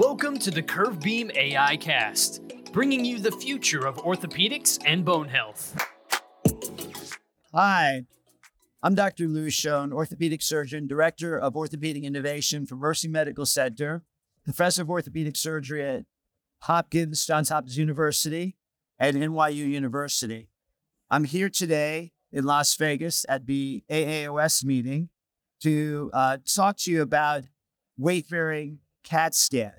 Welcome to the Curvebeam AI Cast, bringing you the future of orthopedics and bone health. Hi, I'm Dr. Lew Schon, orthopedic surgeon, director of orthopedic innovation for Mercy Medical Center, professor of orthopedic surgery at Hopkins, Johns Hopkins University, and NYU University. I'm here today in Las Vegas at the AAOS meeting to uh, talk to you about weight bearing CAT scan.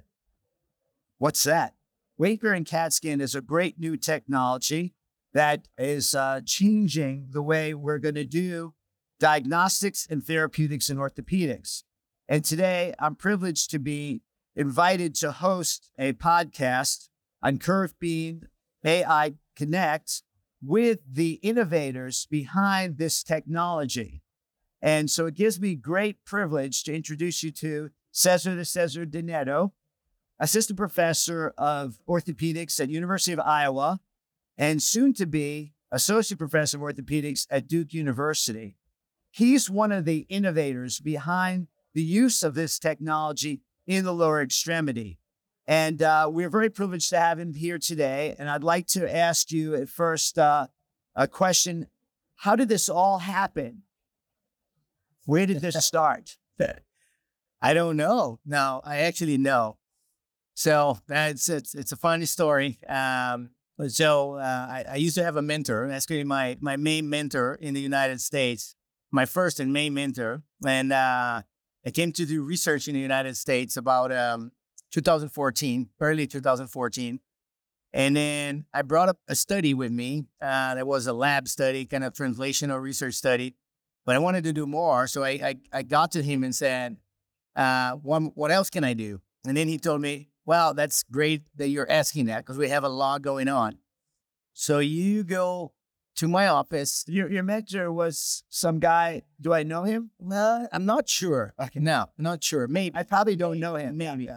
What's that? Weight bearing CAT scan is a great new technology that is uh, changing the way we're going to do diagnostics and therapeutics in orthopedics. And today I'm privileged to be invited to host a podcast on Curvebeam AI Connect with the innovators behind this technology. And so it gives me great privilege to introduce you to Cesar de Cesar de Netto, assistant professor of orthopedics at University of Iowa, and soon to be associate professor of orthopedics at Duke University. He's one of the innovators behind the use of this technology in the lower extremity. And uh, we're very privileged to have him here today. And I'd like to ask you at first uh, a question How did this all happen? Where did this start? I don't know. No, I actually know. So that's it's, it's a funny story. Um, so uh, I, I, used to have a mentor. That's my my main mentor in the United States, my first and main mentor. And uh, I came to do research in the United States about um, 2014, early 2014. And then I brought up a study with me. Uh, that was a lab study, kind of translational research study. But I wanted to do more. So I, I, I got to him and said, uh, what, what else can I do? And then he told me, well, that's great that you're asking that because we have a lot going on. So you go to my office. Your, your mentor was some guy. Do I know him? Well, I'm not sure. Okay. No, not sure. Maybe. I probably don't know him. Maybe.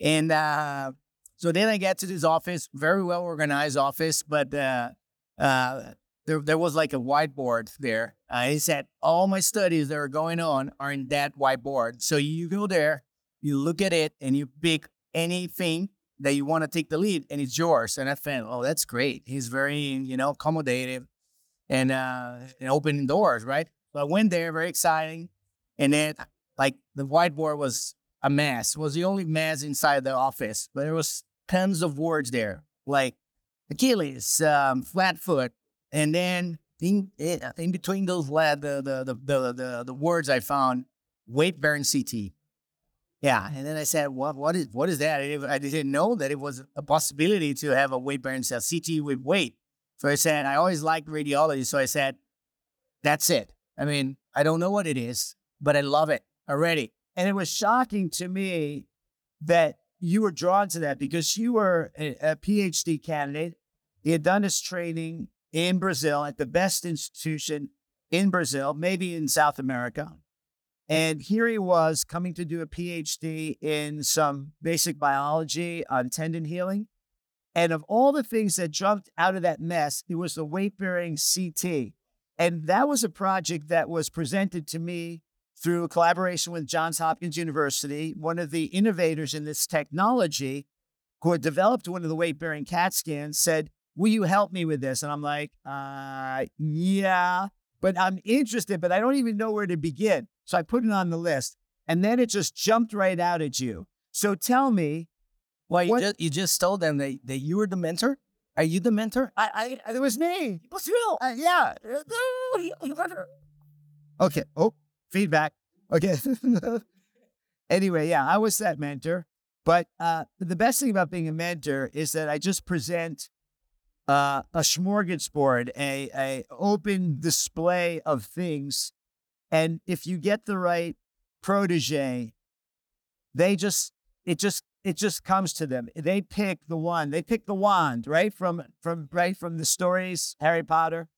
And uh, so then I get to this office, very well organized office, but uh, uh, there, there was like a whiteboard there. Uh, he said, All my studies that are going on are in that whiteboard. So you go there, you look at it, and you pick anything that you want to take the lead, and it's yours. And I felt, Oh, that's great. He's very, you know, accommodative and, uh, and opening doors, right? So I went there, very exciting. And then, like, the whiteboard was a mess. It was the only mess inside the office, but there was tons of words there, like Achilles, um, flat foot, and then in, in between those the, the, the, the, the, the words I found, weight bearing CT. Yeah, and then I said, "What? What is? What is that?" I didn't know that it was a possibility to have a weight bearing cell CT with weight. So I said, I always liked radiology, so I said, "That's it." I mean, I don't know what it is, but I love it already. And it was shocking to me that you were drawn to that because you were a, a PhD candidate. He had done his training in Brazil at the best institution in Brazil, maybe in South America. And here he was coming to do a PhD in some basic biology on tendon healing. And of all the things that jumped out of that mess, it was the weight bearing CT. And that was a project that was presented to me through a collaboration with Johns Hopkins University, one of the innovators in this technology who had developed one of the weight bearing CAT scans said, Will you help me with this? And I'm like, uh, Yeah, but I'm interested, but I don't even know where to begin. So I put it on the list. And then it just jumped right out at you. So tell me. Well, you, just, you just told them that, that you were the mentor? Are you the mentor? I, I, it was me. Was Uh, yeah. okay. Oh, feedback. Okay. anyway, yeah, I was that mentor. But uh, the best thing about being a mentor is that I just present uh, a smorgasbord, a, a open display of things. And if you get the right protege, they just it just it just comes to them. They pick the one. They pick the wand, right? From from right from the stories, Harry Potter.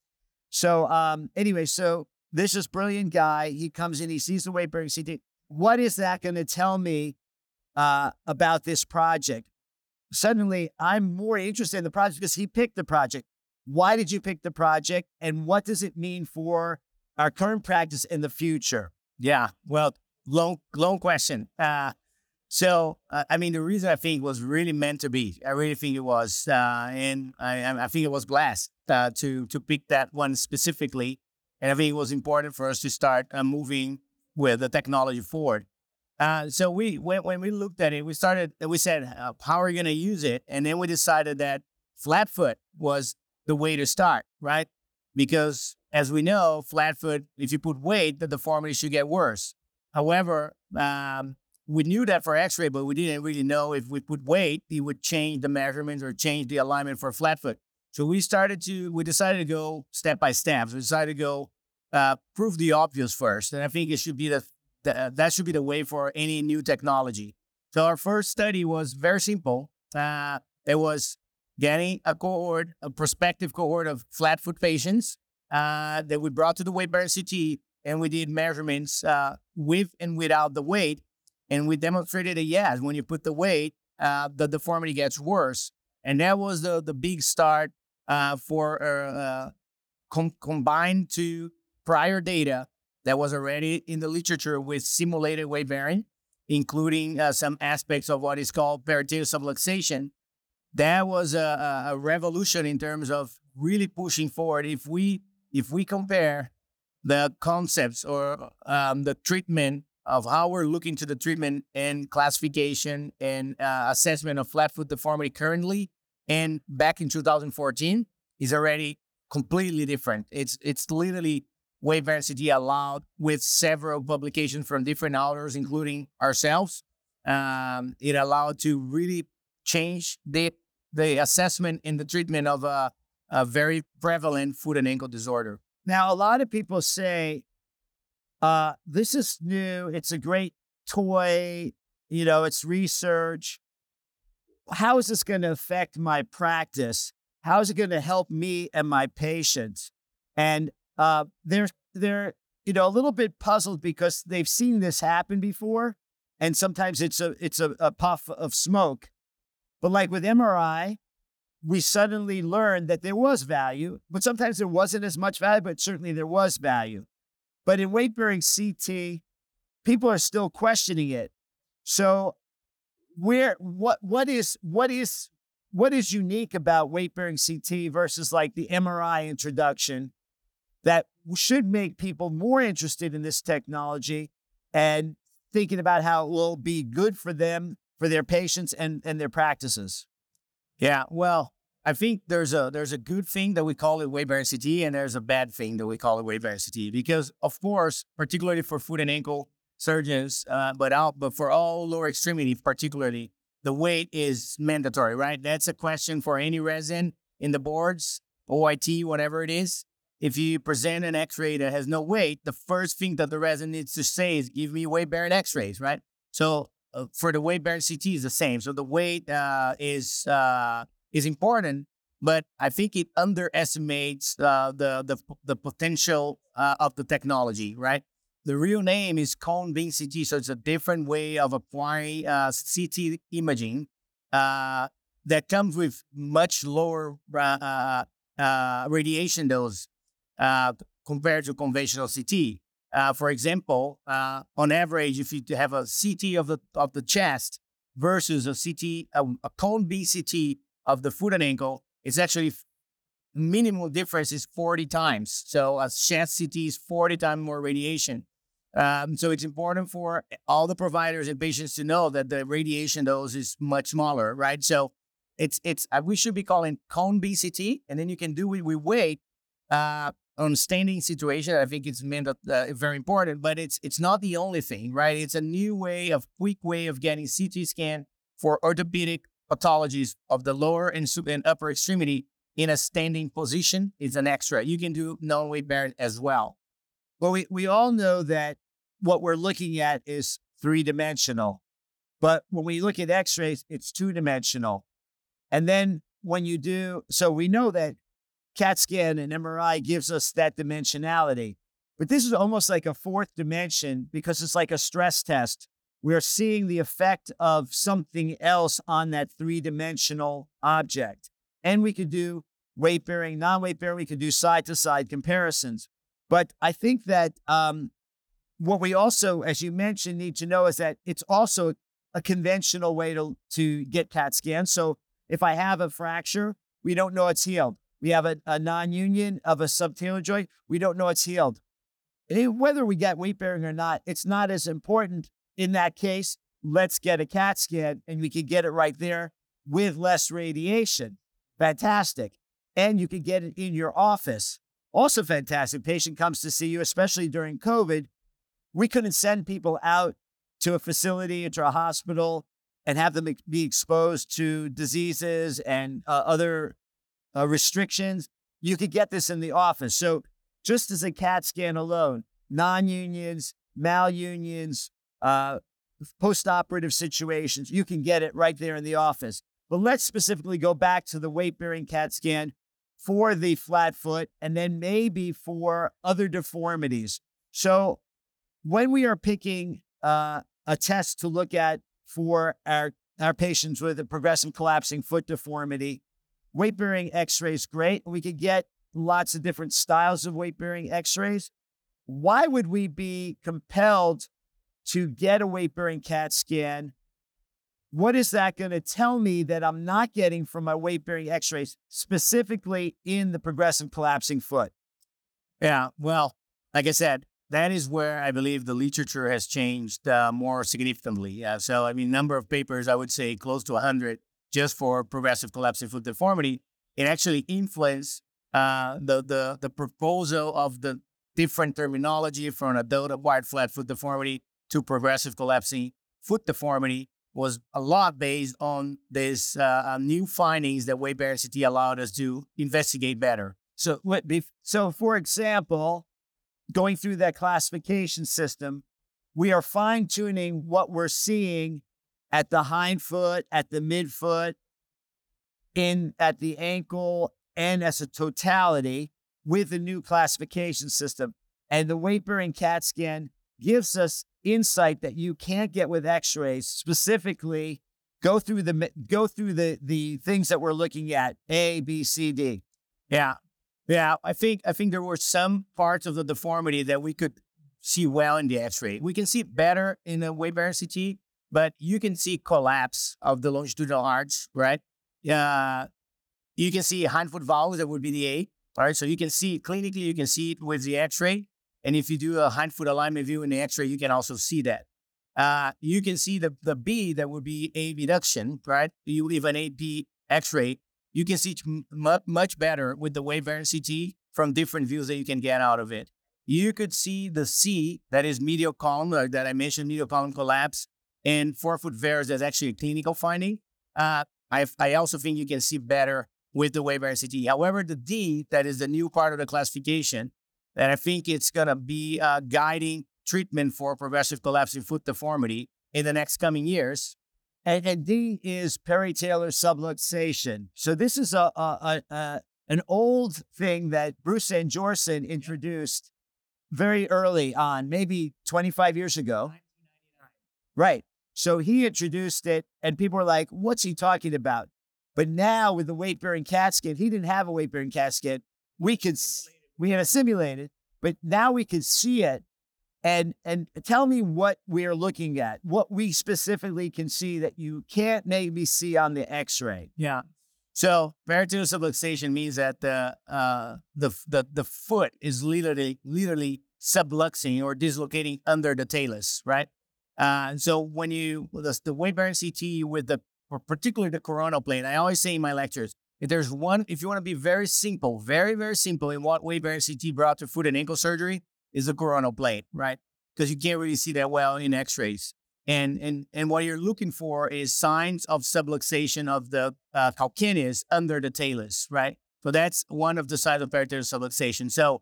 So um anyway, so this is brilliant guy. He comes in, he sees the bearing CT. What is that going to tell me uh, about this project? Suddenly, I'm more interested in the project because he picked the project. Why did you pick the project, and what does it mean for our current practice in the future? Yeah, well, long long question. Uh, So, uh, I mean, the reason I think was really meant to be, I really think it was, uh, and I, I think it was blessed uh, to to pick that one specifically, and I think it was important for us to start uh, moving with the technology forward. Uh, so we when, when we looked at it, we started, we said, uh, how are you going to use it? And then we decided that flat foot was the way to start, right? Because as we know, flat foot, if you put weight, the deformity should get worse. However, um, we knew that for x-ray, but we didn't really know if we put weight, it would change the measurements or change the alignment for flat foot. So we started to, we decided to go step by step. So we decided to go uh, prove the obvious first. And I think it should be the, the, that should be the way for any new technology. So our first study was very simple. Uh, it was getting a cohort, a prospective cohort of flat foot patients uh, that we brought to the weight bearing CT and we did measurements uh, with and without the weight and we demonstrated that yes, when you put the weight, uh, the deformity gets worse. And that was the the big start uh, for uh, uh, com- combined to prior data that was already in the literature with simulated weight bearing, including uh, some aspects of what is called peritalar subluxation. That was a, a revolution in terms of really pushing forward. If we if we compare the concepts or um, the treatment of how we're looking to the treatment and classification and uh, assessment of flat foot deformity currently and back in 2014 is already completely different. It's it's literally bearing allowed with several publications from different authors, including ourselves. Um, it allowed to really change the the assessment and the treatment of a, a very prevalent foot and ankle disorder. Now, a lot of people say uh, this is new. It's a great toy. You know, it's research. How is this going to affect my practice? How is it going to help me and my patients? And uh, they're they're you know a little bit puzzled because they've seen this happen before, and sometimes it's a it's a, a puff of smoke. But like with MRI, we suddenly learned that there was value, but sometimes there wasn't as much value, but certainly there was value. But in weight bearing CT, people are still questioning it. So where what what is what is what is unique about weight bearing CT versus like the MRI introduction that should make people more interested in this technology and thinking about how it will be good for them, for their patients and, and their practices? Yeah, well, I think there's a there's a good thing that we call it bearing CT, and there's a bad thing that we call it bearing CT. Because of course, particularly for foot and ankle surgeons, uh, but out but for all lower extremity, particularly, the weight is mandatory, right? That's a question for any resident in the boards, OIT, whatever it is. If you present an X-ray that has no weight, the first thing that the resident needs to say is, "Give me weight bearing X-rays," right? So uh, for the weight bearing CT is the same. So the weight uh, is uh, is important, but I think it underestimates uh, the, the the potential uh, of the technology. Right. The real name is cone beam CT, so it's a different way of applying uh, CT imaging that comes with much lower radiation dose compared to conventional CT. for example, on average, if you have a CT of the of the chest versus a CT, a, a cone beam CT of the foot and ankle, it's actually minimal difference is 40 times. So a chest CT is 40 times more radiation. Um, so it's important for all the providers and patients to know that the radiation dose is much smaller, right? So it's it's uh, we should be calling cone BCT, and then you can do it with weight uh, on standing situation. I think it's meant uh, very important, but it's it's not the only thing, right? It's a new way of quick way of getting CT scan for orthopedic pathologies of the lower and, and upper extremity in a standing position is an extra. You can do non-weight bearing as well. But we, we all know that what we're looking at is three dimensional, but when we look at x rays, it's two dimensional. And then when you do, so we know that CAT scan and MRI gives us that dimensionality, but this is almost like a fourth dimension because it's like a stress test we're seeing the effect of something else on that three dimensional object. And we could do weight bearing, non weight bearing, we could do side to side comparisons. But I think that um, what we also, as you mentioned, need to know is that it's also a conventional way to, to get CAT scans. So if I have a fracture, we don't know it's healed. We have a, a non union of a subtalar joint, we don't know it's healed. And whether we get weight bearing or not, it's not as important in that case. Let's get a CAT scan and we can get it right there with less radiation. Fantastic. And you can get it in your office. Also fantastic. Patient comes to see you, especially during COVID. We couldn't send people out to a facility or to a hospital and have them be exposed to diseases and uh, other uh, restrictions. You could get this in the office. So, just as a CAT scan alone, non unions, malunions, uh, post operative situations, you can get it right there in the office. But let's specifically go back to the weight bearing CAT scan for the flat foot and then maybe for other deformities. So, when we are picking uh, a test to look at for our, our patients with a progressive collapsing foot deformity, weight bearing x rays, great. We could get lots of different styles of weight bearing x rays. Why would we be compelled to get a weight bearing CAT scan what is that going to tell me that I'm not getting from my weight bearing x rays, specifically in the progressive collapsing foot? Yeah, well, like I said, that is where I believe the literature has changed uh, more significantly. Yeah, so, I mean, number of papers, I would say close to 100 just for progressive collapsing foot deformity. It actually influenced uh, the, the, the proposal of the different terminology from adult acquired flat foot deformity to progressive collapsing foot deformity was a lot based on these uh, uh new findings that bearing CT allowed us to investigate better. So, so for example, going through that classification system, we are fine tuning what we're seeing at the hind foot, at the midfoot, in at the ankle, and as a totality with the new classification system. And the weight bearing CAT scan gives us insight that you can't get with x-rays specifically go through the go through the the things that we're looking at a b c d. Yeah. Yeah i think i think there were some parts of the deformity that we could see well in the x-ray. We can see better in a weight bearing ct but you can see collapse of the longitudinal arch right yeah you can see hindfoot valgus that would be the a all right so you can see clinically you can see it with the x-ray and if you do a hindfoot alignment view in the x-ray, you can also see that. Uh, you can see the, the B that would be abduction, right? You leave an AP x-ray, you can see much, much better with the weight bearing CT from different views that you can get out of it. You could see the C, that is medial column, that I mentioned, medial column collapse, and four forefoot varus, that's actually a clinical finding. Uh, I, I also think you can see better with the weight bearing CT. However, the D, that is the new part of the classification, and I think it's going to be uh, guiding treatment for progressive collapsing foot deformity in the next coming years. And, and D is peritalar subluxation. So this is a, a, a, a an old thing that Bruce Sangeorzan introduced very early on, maybe 25 years ago. Right. So he introduced it, and people were like, what's he talking about? But now with the weight bearing CAT scan, he didn't have a weight bearing CAT scan. We could we had a simulated, but now we can see it. And and tell me what we're looking at, what we specifically can see that you can't maybe see on the X-ray. Yeah. So peritalar subluxation means that the uh, the the the foot is literally literally subluxing or dislocating under the talus, right? Uh, so when you the, the weight bearing CT with the particularly the coronal plane, I always say in my lectures, if there's one, if you want to be very simple, very, very simple in what weight bearing CT brought to foot and ankle surgery is the coronal plane, right? Because you can't really see that well in x-rays. And, and, and what you're looking for is signs of subluxation of the uh, calcaneus under the talus, right? So that's one of the signs of peritalar subluxation. So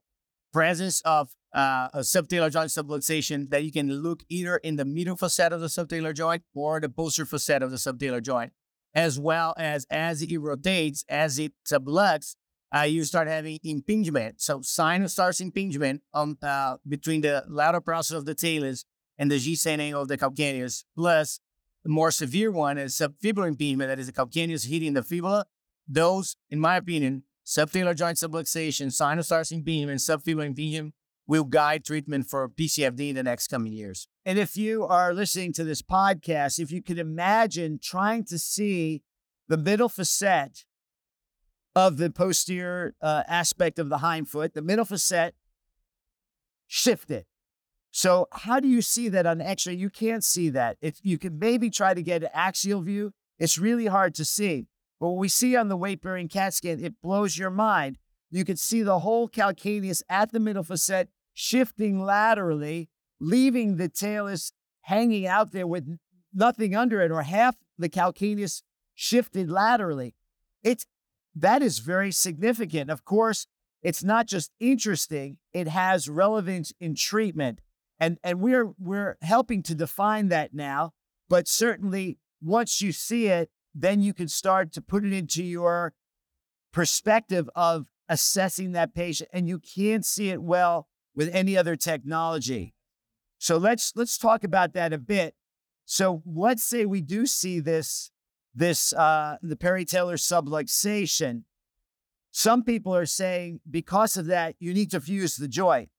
presence of uh, a subtalar joint subluxation that you can look either in the medial facet of the subtalar joint or the posterior facet of the subtalar joint as well as as it rotates, as it subluxes, uh, you start having impingement. So sinus tarsi impingement on uh, between the lateral process of the talus and the Gissane angle of the calcaneus. Plus, the more severe one is subfibular impingement, that is the calcaneus hitting the fibula. Those, in my opinion, subtalar joint subluxation, sinus beam, and subfibular impingement, will guide treatment for PCFD in the next coming years. And if you are listening to this podcast, if you could imagine trying to see the middle facet of the posterior uh, aspect of the hind foot, the middle facet shifted. So, how do you see that on X ray? You can't see that. If you can maybe try to get an axial view, it's really hard to see. But what we see on the weight bearing CAT scan, it blows your mind. You can see the whole calcaneus at the middle facet shifting laterally, leaving the talus hanging out there with nothing under it, or half the calcaneus shifted laterally. It's that is very significant. Of course, it's not just interesting, it has relevance in treatment. And and we're we're helping to define that now, but certainly once you see it, then you can start to put it into your perspective of assessing that patient and you can't see it well with any other technology. So let's let's talk about that a bit. So let's say we do see this this uh, the peritalar subluxation. Some people are saying because of that you need to fuse the joint.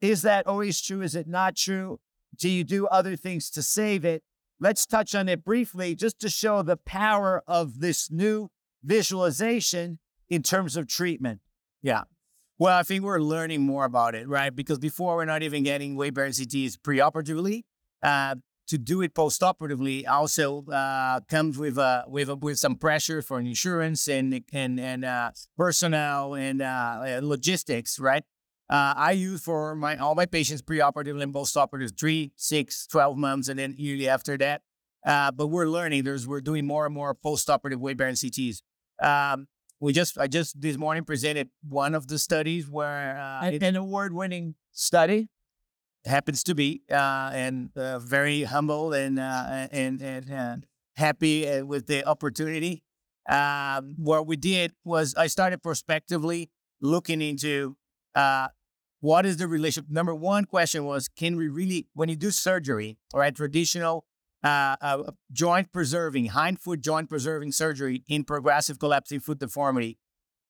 Is that always true? Is it not true? Do you do other things to save it? Let's touch on it briefly just to show the power of this new visualization in terms of treatment. Yeah. Well, I think we're learning more about it, right? Because before we're not even getting bearing CTs preoperatively. Uh, to do it postoperatively also uh, comes with uh, with with some pressure for insurance and and and uh, personnel and uh, logistics, right? Uh, I use for my all my patients preoperative and postoperative three, six, 12 months, and then yearly after that. Uh, but we're learning. There's we're doing more and more postoperative weight bearing CTs. Um, we just I just this morning presented one of the studies where uh, an, an award winning study happens to be uh, and uh, very humble and uh, and and uh, happy with the opportunity. Um, what we did was I started prospectively looking into uh, what is the relationship. Number one question was, can we really, when you do surgery, all right, traditional uh, uh, joint preserving, hind foot joint preserving surgery in progressive collapsing foot deformity,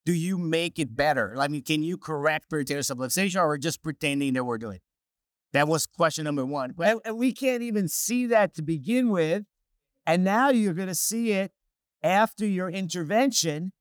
do you make it better? I mean, can you correct peritalar subluxation or just pretending that we're doing? That was question number one. And we can't even see that to begin with. And now you're going to see it after your intervention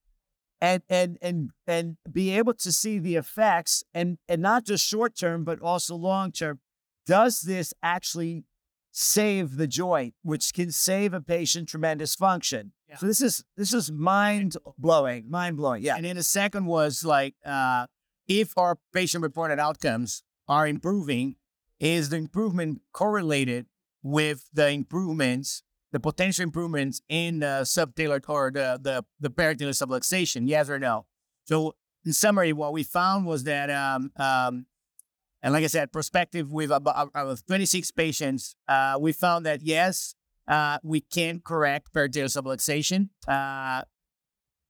and and and and be able to see the effects and and not just short term but also long term does this actually save the joint, which can save a patient tremendous function. Yeah. So this is this is mind blowing, mind blowing. Yeah. And then the second was like, uh, if our patient reported outcomes are improving, is the improvement correlated with the improvements, the potential improvements in the subtalar or the the the peritalar subluxation? Yes or no? So in summary, what we found was that um, um, and like I said, prospective with about, about 26 patients, uh, we found that yes, uh, we can correct peritalar subluxation uh,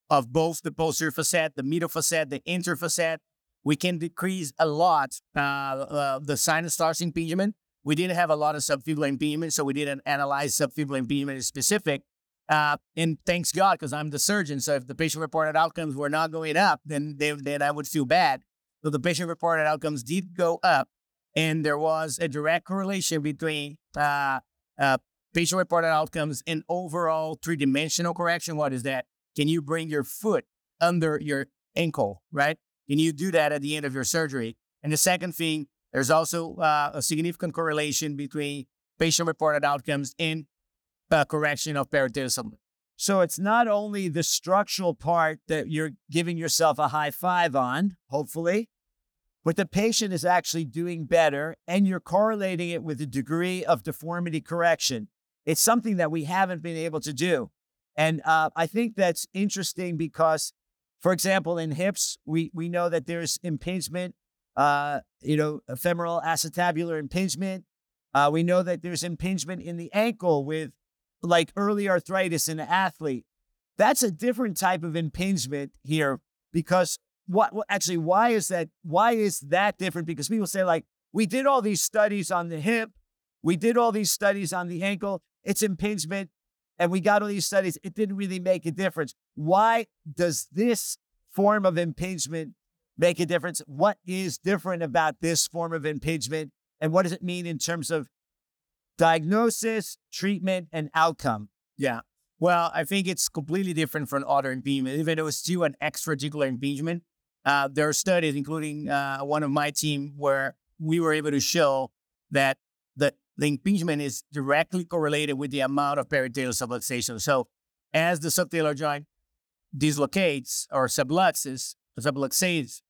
of both the posterior facet, the medial facet, the interfacet. We can decrease a lot uh, uh, the sinus tarsus impingement. We didn't have a lot of subfibular impingement, so we didn't analyze subfibular impingement specific. Uh, and thanks God, because I'm the surgeon. So if the patient reported outcomes were not going up, then they, then I would feel bad. So the patient reported outcomes did go up, and there was a direct correlation between uh, uh, patient reported outcomes and overall three dimensional correction. What is that? Can you bring your foot under your ankle, right? Can you do that at the end of your surgery? And the second thing, there's also uh, a significant correlation between patient reported outcomes and uh, correction of peritalar so it's not only the structural part that you're giving yourself a high five on, hopefully, but the patient is actually doing better and you're correlating it with the degree of deformity correction. It's something that we haven't been able to do. And uh, I think that's interesting because, for example, in hips, we, we know that there's impingement, uh, you know, femoral acetabular impingement. Uh, we know that there's impingement in the ankle with like early arthritis in an athlete. That's a different type of impingement here because what, what actually why is that why is that different? Because people say like we did all these studies on the hip, we did all these studies on the ankle, it's impingement, and we got all these studies. It didn't really make a difference. Why does this form of impingement make a difference. What is different about this form of impingement? And what does it mean in terms of diagnosis, treatment, and outcome? Yeah. Well, I think it's completely different from other impingement. Even though it's still an extraarticular impingement, uh, there are studies, including uh, one of my team, where we were able to show that the, the impingement is directly correlated with the amount of peritalar subluxation. So as the subtalar joint dislocates or subluxes, subluxates,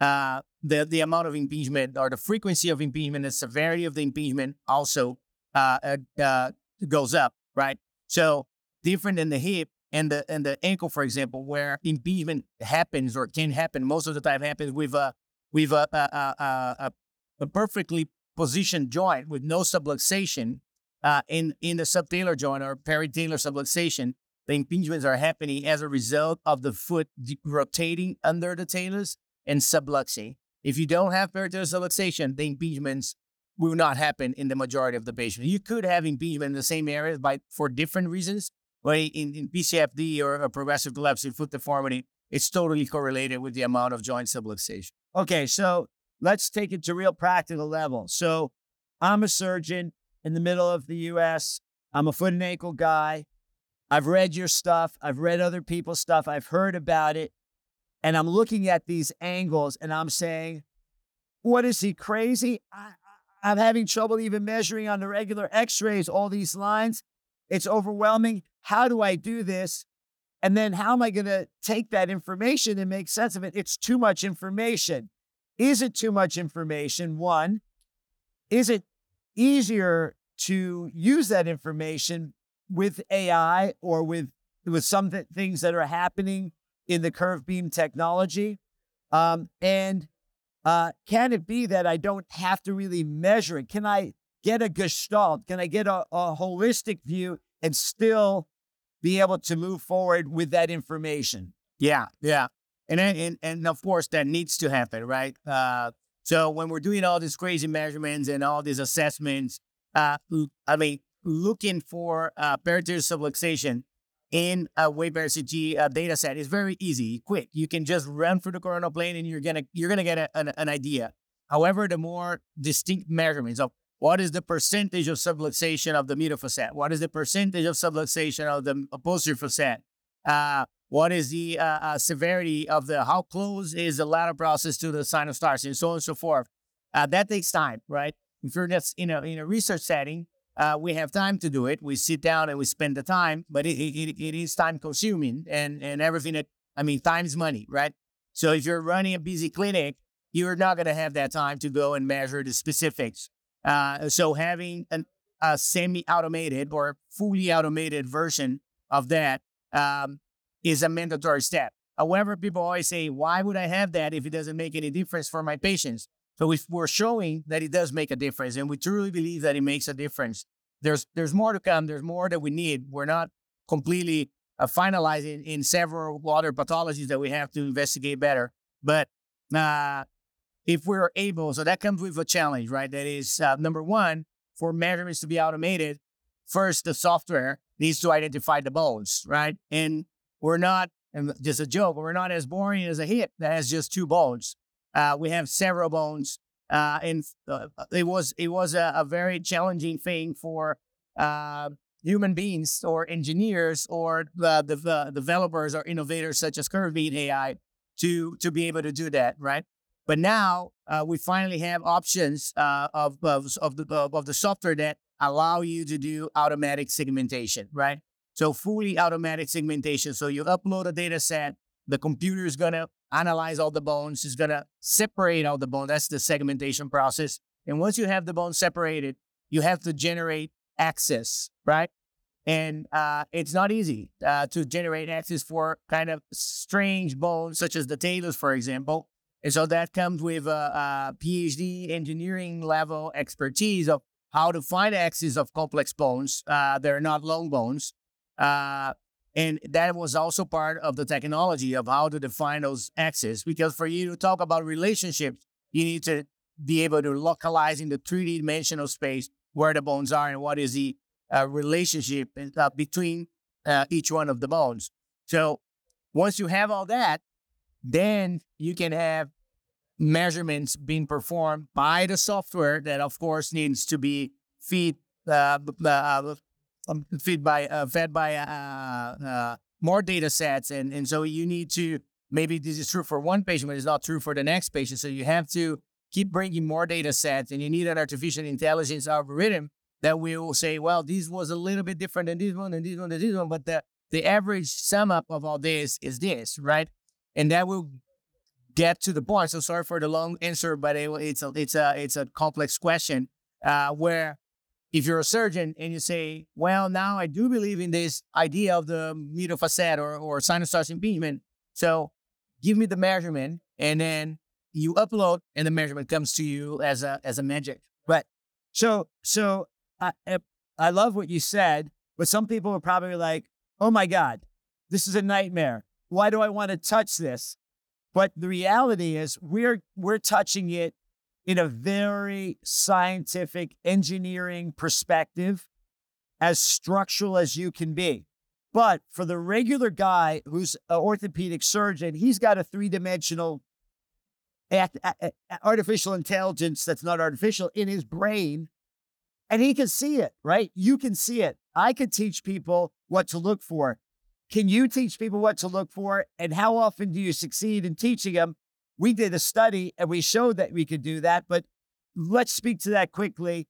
uh, the, the amount of impingement or the frequency of impingement, the severity of the impingement also uh, uh, uh, goes up, right? So different than the hip and the and the ankle, for example, where impingement happens or can happen most of the time happens with a with a a, a, a, a perfectly positioned joint with no subluxation. Uh, in in the subtalar joint or peritalar subluxation, the impingements are happening as a result of the foot rotating under the talus and subluxing. If you don't have peritalar subluxation, the impingements will not happen in the majority of the patients. You could have impingement in the same area by for different reasons. But in, in PCFD or a progressive collapse in foot deformity, it's totally correlated with the amount of joint subluxation. Okay, so let's take it to real practical level. So I'm a surgeon in the middle of the US. I'm a foot and ankle guy. I've read your stuff. I've read other people's stuff. I've heard about it. And I'm looking at these angles and I'm saying, what is he crazy? I, I'm having trouble even measuring on the regular x rays all these lines. It's overwhelming. How do I do this? And then how am I going to take that information and make sense of it? It's too much information. Is it too much information? One, is it easier to use that information with AI or with with some th- things that are happening in the curve beam technology? Um, and uh, can it be that I don't have to really measure it? Can I get a gestalt? Can I get a, a holistic view and still be able to move forward with that information? Yeah, yeah, and and and of course that needs to happen, right? Uh, so when we're doing all these crazy measurements and all these assessments, uh, I mean, looking for uh, peritalar subluxation in a weight bear CT uh, data set is very easy, quick. You can just run through the coronal plane and you're gonna you're gonna get a, an, an idea. However, the more distinct measurements of what is the percentage of subluxation of the medial facet? What is the percentage of subluxation of the posterior facet? Uh, what is the uh, uh, severity of the, how close is the lateral process to the sinus tarsus, and so on and so forth. Uh, that takes time, right? If you're just in a, in a research setting, uh, we have time to do it. We sit down and we spend the time, but it, it, it is time consuming and, and everything that, I mean, time is money, right? So if you're running a busy clinic, you're not going to have that time to go and measure the specifics. Uh, so having an, a semi-automated or fully automated version of that um, is a mandatory step. However, people always say, why would I have that if it doesn't make any difference for my patients? So if we're showing that it does make a difference, and we truly believe that it makes a difference, there's there's more to come. There's more that we need. We're not completely uh, finalizing in several other pathologies that we have to investigate better. But uh, if we're able, so that comes with a challenge, right? That is uh, number one for measurements to be automated. First, the software needs to identify the bones, right? And we're not, and just a joke, we're not as boring as a hip that has just two bones. Uh, we have several bones, uh, and uh, it was it was a, a very challenging thing for uh, human beings or engineers or the, the, developers or innovators such as Curvebeam AI to to be able to do that, right? But now uh, we finally have options uh, of, of, of, the, of the software that allow you to do automatic segmentation, right? So fully automatic segmentation. So you upload a data set, the computer is going to analyze all the bones. It's going to separate all the bones. That's the segmentation process. And once you have the bone separated, you have to generate axis, right? And uh, it's not easy uh, to generate axis for kind of strange bones, such as the talus, for example. And so that comes with a, a PhD engineering level expertise of how to find axes of complex bones. Uh, they're not long bones. Uh, and that was also part of the technology of how to define those axes. Because for you to talk about relationships, you need to be able to localize in the 3D dimensional space where the bones are and what is the uh, relationship uh, between uh, each one of the bones. So once you have all that, then you can have measurements being performed by the software that, of course, needs to be feed uh, uh, um, feed by uh, fed by uh, uh, more data sets, and and so you need to maybe this is true for one patient, but it's not true for the next patient. So you have to keep bringing more data sets, and you need an artificial intelligence algorithm that will say, well, this was a little bit different than this one, and this one, and this one, but the the average sum up of all this is this, right? And that will get to the point. So sorry for the long answer, but it, it's a it's a it's a complex question uh, where if you're a surgeon and you say, well, now I do believe in this idea of the medial facet or, or sinus impingement. So give me the measurement and then you upload and the measurement comes to you as a, as a magic. But so, so I, I love what you said, but some people are probably like, oh my God, this is a nightmare. Why do I want to touch this? But the reality is we're, we're touching it in a very scientific engineering perspective, as structural as you can be. But for the regular guy who's an orthopedic surgeon, he's got a three dimensional artificial intelligence that's not artificial in his brain, and he can see it, right? You can see it. I could teach people what to look for. Can you teach people what to look for? And how often do you succeed in teaching them? We did a study and we showed that we could do that, but let's speak to that quickly.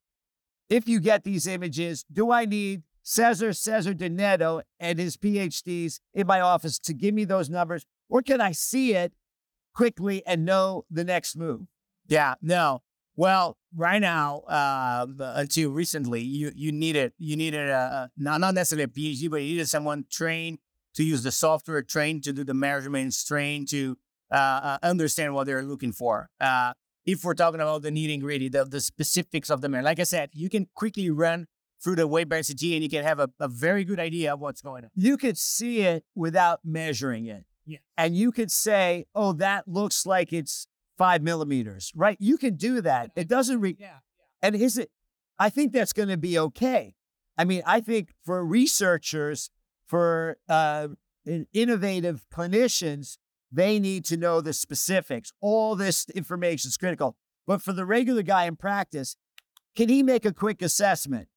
If you get these images, do I need Cesar Cesar de Netto and his PhDs in my office to give me those numbers, or can I see it quickly and know the next move? Yeah, no. Well, right now, uh, until recently, you you needed you needed a, not not necessarily a PhD, but you needed someone trained to use the software, trained to do the measurements, trained to uh, uh, understand what they're looking for. Uh, if we're talking about the nitty gritty, the, the specifics of the man, like I said, you can quickly run through the Wayback CT and you can have a, a very good idea of what's going on. You could see it without measuring it. Yeah. And you could say, oh, that looks like it's five millimeters, right? You can do that. It doesn't re- yeah, yeah. And is it, I think that's going to be okay. I mean, I think for researchers, for uh, innovative clinicians, they need to know the specifics. All this information is critical. But for the regular guy in practice, can he make a quick assessment?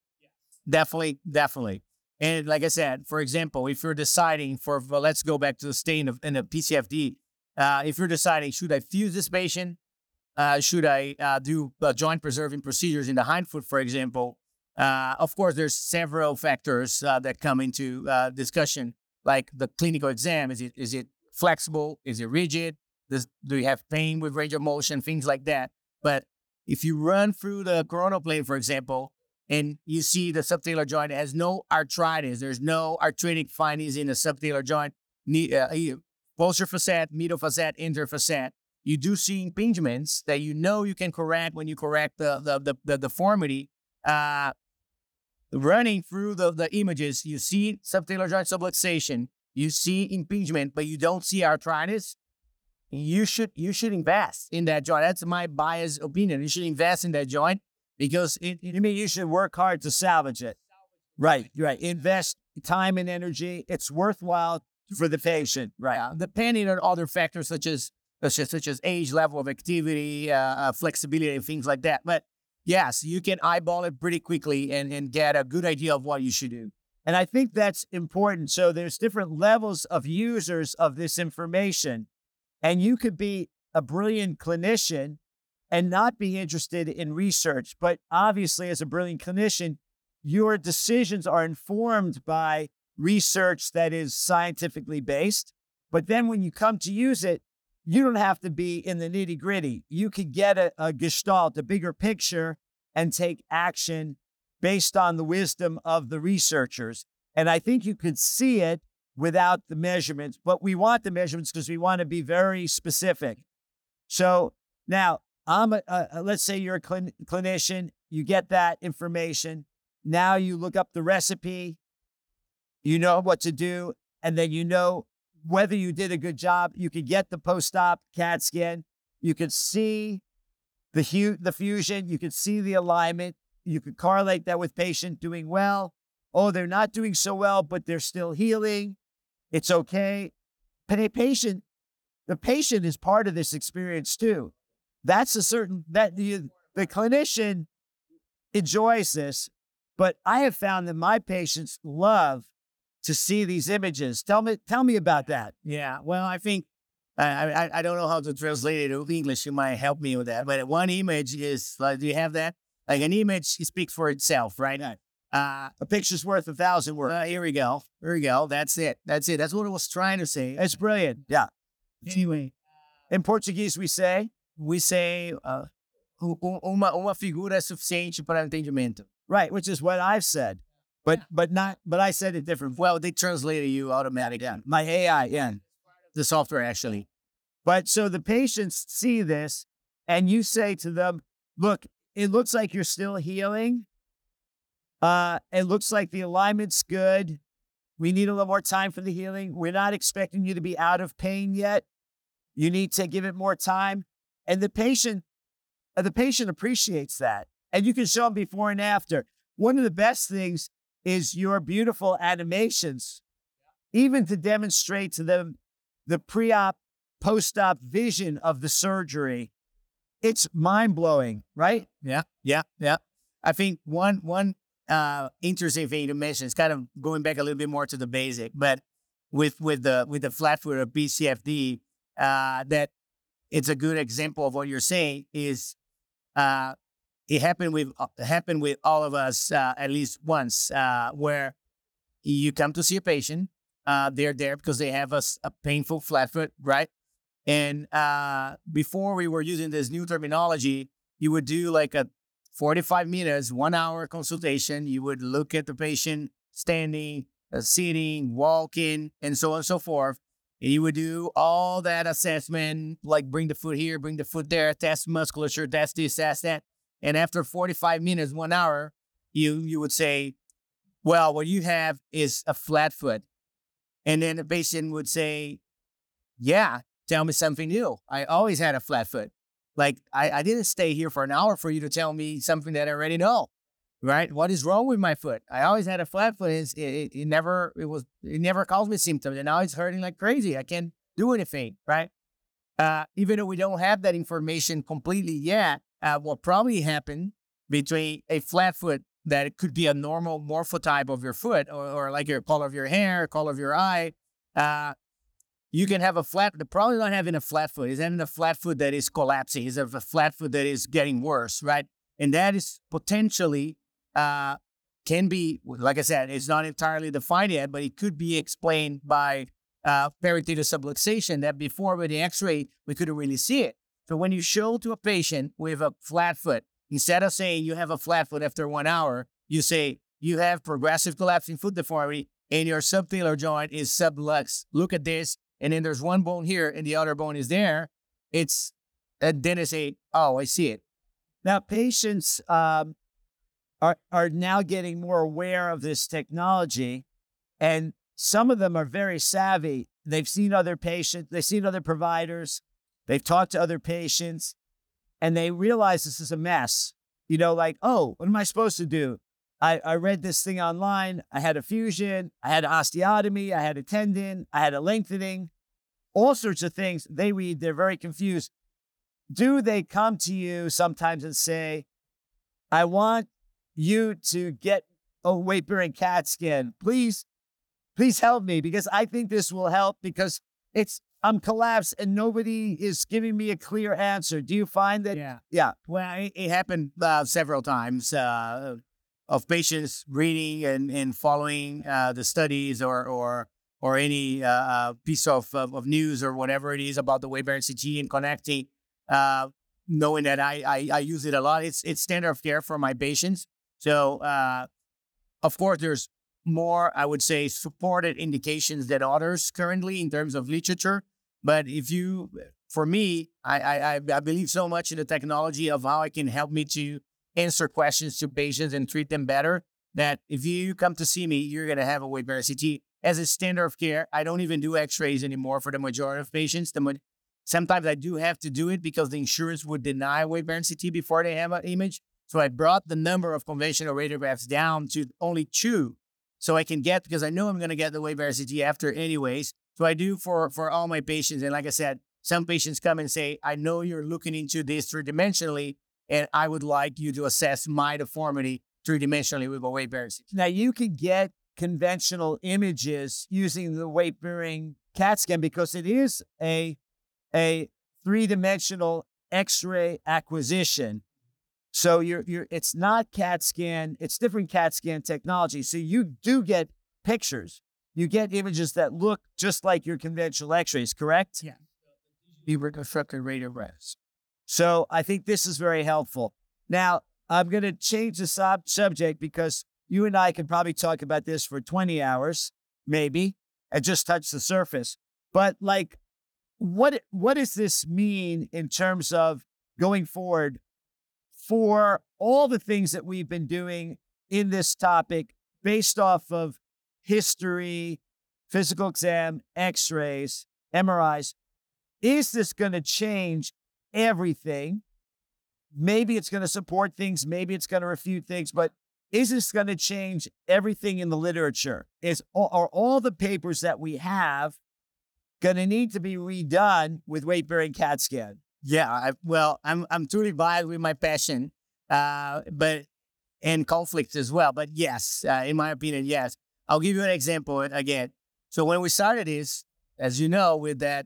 Definitely, definitely. And like I said, for example, if you're deciding for, well, let's go back to the stain of in a PCFD. Uh, if you're deciding, should I fuse this patient? Uh, should I uh, do joint preserving procedures in the hindfoot, for example? Uh, of course, there's several factors uh, that come into uh, discussion, like the clinical exam. Is it is it flexible? Is it rigid? Does, do you have pain with range of motion? Things like that. But if you run through the coronal plane, for example, and you see the subtalar joint has no arthritis, there's no arthritic findings in the subtalar joint, uh, posterior facet, medial facet, interfacet. You do see impingements that you know you can correct when you correct the the the, the deformity. Uh, running through the, the images, you see subtalar joint subluxation, you see impingement, but you don't see arthritis, you should you should invest in that joint. That's my biased opinion. You should invest in that joint because it, it, you mean you should work hard to salvage it. Right, right. Invest time and energy. It's worthwhile for the patient. Right. Yeah, depending on other factors such as such as, such as age, level of activity, uh, uh, flexibility, and things like that. But yes, you can eyeball it pretty quickly and, and get a good idea of what you should do. And I think that's important. So there's different levels of users of this information. And you could be a brilliant clinician and not be interested in research. But obviously, as a brilliant clinician, your decisions are informed by research that is scientifically based. But then when you come to use it, you don't have to be in the nitty gritty. You could get a, a gestalt, a bigger picture, and take action based on the wisdom of the researchers. And I think you could see it without the measurements, but we want the measurements because we want to be very specific. So now, I'm a, a let's say you're a clin- clinician, you get that information. Now you look up the recipe, you know what to do, and then you know whether you did a good job. You could get the post-op CAT scan. You could see the hu- the fusion. You could see the alignment. You could correlate that with patient doing well. Oh, they're not doing so well, but they're still healing. It's okay. But a patient, the patient is part of this experience too. that's a certain that the the clinician enjoys this, but I have found that my patients love to see these images. Tell me, tell me about that. Yeah. Well, I think I, I I don't know how to translate it to English. You might help me with that. But one image is like, do you have that? Like an image speaks for itself, right? Uh, a picture's worth a thousand words. Uh, here we go. Here we go. That's it. That's it. That's what I was trying to say. It's brilliant. Yeah. Anyway, in Portuguese we say we say uh, uma uma figura é suficiente para entendimento. Right, which is what I've said, but but not. But I said it different. Well, they translated you automatically. Yeah, my AI. Yeah, the software actually. But so the patients see this, and you say to them, "Look, it looks like you're still healing. Uh, it looks like the alignment's good. We need a little more time for the healing. We're not expecting you to be out of pain yet. You need to give it more time." And the patient, uh, the patient appreciates that, and you can show them before and after. One of the best things is your beautiful animations, even to demonstrate to them the pre-op, post-op vision of the surgery. It's mind blowing, right? Yeah, yeah, yeah. I think one one uh, interesting thing to mention is kind of going back a little bit more to the basic, but with with the with the flat foot or PCFD, uh, that it's a good example of what you're saying is uh, it happened with uh, happened with all of us uh, at least once uh, where you come to see a patient uh, they're there because they have a, a painful flat foot right and uh, before we were using this new terminology you would do like a 45 minutes one hour consultation you would look at the patient standing sitting walking and so on and so forth and you would do all that assessment, like bring the foot here, bring the foot there, test musculature, test this, test that. And after 45 minutes, one hour, you you would say, well, what you have is a flat foot. And then the patient would say, yeah, tell me something new. I always had a flat foot. Like I, I didn't stay here for an hour for you to tell me something that I already know right? What is wrong with my foot? I always had a flat foot. It, it, it, never, it was, it never caused me symptoms, and now it's hurting like crazy. I can't do anything, right? Uh, even though we don't have that information completely yet, uh, what probably happened between a flat foot that it could be a normal morphotype of your foot, or, or like your color of your hair, color of your eye. Uh, you can have a flat, the problem not having a flat foot is having a flat foot that is collapsing, is a flat foot that is getting worse, right? And that is potentially uh, can be, like I said, it's not entirely defined yet, but it could be explained by uh, peritalar subluxation that before with the x-ray, we couldn't really see it. So when you show to a patient with a flat foot, instead of saying you have a flat foot after one hour, you say you have progressive collapsing foot deformity and your subtalar joint is sublux. Look at this. And then there's one bone here and the other bone is there. It's, and dentist say, oh, I see it. Now, patients um, are, are now getting more aware of this technology. And some of them are very savvy. They've seen other patients, they've seen other providers, they've talked to other patients, and they realize this is a mess. You know, like, oh, what am I supposed to do? I, I read this thing online. I had a fusion, I had osteotomy, I had a tendon, I had a lengthening, all sorts of things. They read, they're very confused. Do they come to you sometimes and say, I want you to get a weight bearing CAT scan. Please, please help me because I think this will help because it's I'm collapsed and nobody is giving me a clear answer. Do you find that? Yeah. Yeah. Well, it, it happened uh, several times uh, of patients reading and, and following uh, the studies or or or any uh, uh, piece of, of, of news or whatever it is about the bearing CT and connecting, uh, knowing that I, I I use it a lot. It's it's standard of care for my patients. So, uh, of course, there's more, I would say, supported indications than others currently in terms of literature. But if you, for me, I, I, I believe so much in the technology of how it can help me to answer questions to patients and treat them better that if you come to see me, you're going to have a weight bearing CT as a standard of care. I don't even do x-rays anymore for the majority of patients. The, sometimes I do have to do it because the insurance would deny weight bearing CT before they have an image. So I brought the number of conventional radiographs down to only two. So I can get, because I know I'm going to get the weight bearing CT after anyways. So I do for, for all my patients. And like I said, some patients come and say, I know you're looking into this three dimensionally, and I would like you to assess my deformity three dimensionally with a weight bearing. Now you can get conventional images using the weight bearing CAT scan because it is a a three dimensional X-ray acquisition. So you're you're it's not CAT scan, it's different CAT scan technology. So you do get pictures. You get images that look just like your conventional X-rays, correct? Yeah. Be reconstructed radiographs. So I think this is very helpful. Now I'm going to change the sub- subject because you and I can probably talk about this for 20 hours, maybe, and just touch the surface. But like, what what does this mean in terms of going forward for all the things that we've been doing in this topic based off of history, physical exam, X-rays, MRIs? Is this going to change everything? Maybe it's going to support things, maybe it's going to refute things, but is this going to change everything in the literature? Is are all the papers that we have going to need to be redone with weight bearing CAT scan? Yeah, I, well, I'm I'm truly biased with my passion, uh, but and conflicts as well. But yes, uh, in my opinion, yes. I'll give you an example again. So when we started this, as you know, with that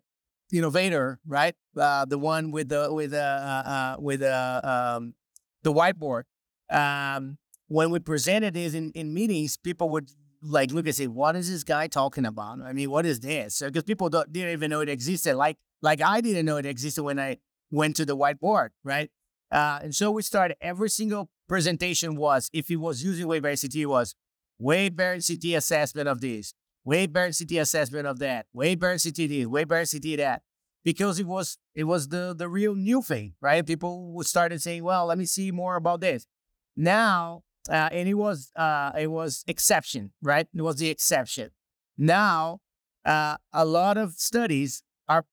innovator, right, uh, the one with the with the uh, uh, with uh, um, the whiteboard. Um, when we presented this in, in meetings, people would like look and say, "What is this guy talking about?" I mean, what is this? Because people didn't even know it existed. Like like I didn't know it existed when I went to the whiteboard, right? Uh, and so we started. Every single presentation was, if he was using bearing CT, was bearing CT assessment of this, weight bearing CT assessment of that, weight bearing CT this, bearing CT that, because it was it was the the real new thing, right? People started saying, "Well, let me see more about this." Now uh, and it was uh, it was exception, right? It was the exception. Now, uh, a lot of studies are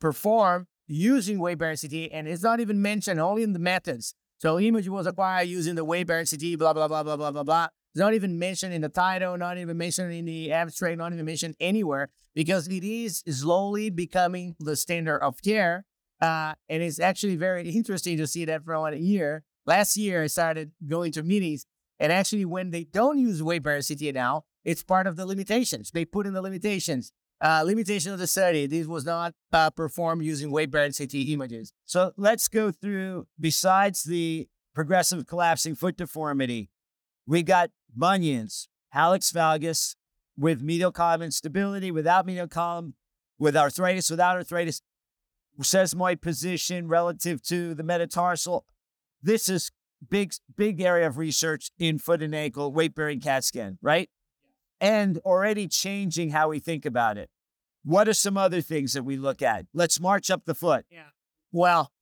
performed using weight bearing CT, and it's not even mentioned only in the methods. So, image was acquired using the weight bearing CT, blah blah blah blah blah blah blah. It's not even mentioned in the title, not even mentioned in the abstract, not even mentioned anywhere because it is slowly becoming the standard of care. Uh, and it's actually very interesting to see that for one year Last year, I started going to meetings, and actually, when they don't use weight CT now, it's part of the limitations. They put in the limitations. Uh, limitation of the study. This was not uh, performed using weight CT images. So let's go through. Besides the progressive collapsing foot deformity, we got bunions, hallux valgus with medial column instability, without medial column, with arthritis, without arthritis, sesamoid position relative to the metatarsal this is big big area of research in foot and ankle weight bearing CAT scan, right? And already changing how we think about it. What are some other things that we look at? Let's march up the foot. Yeah. Well,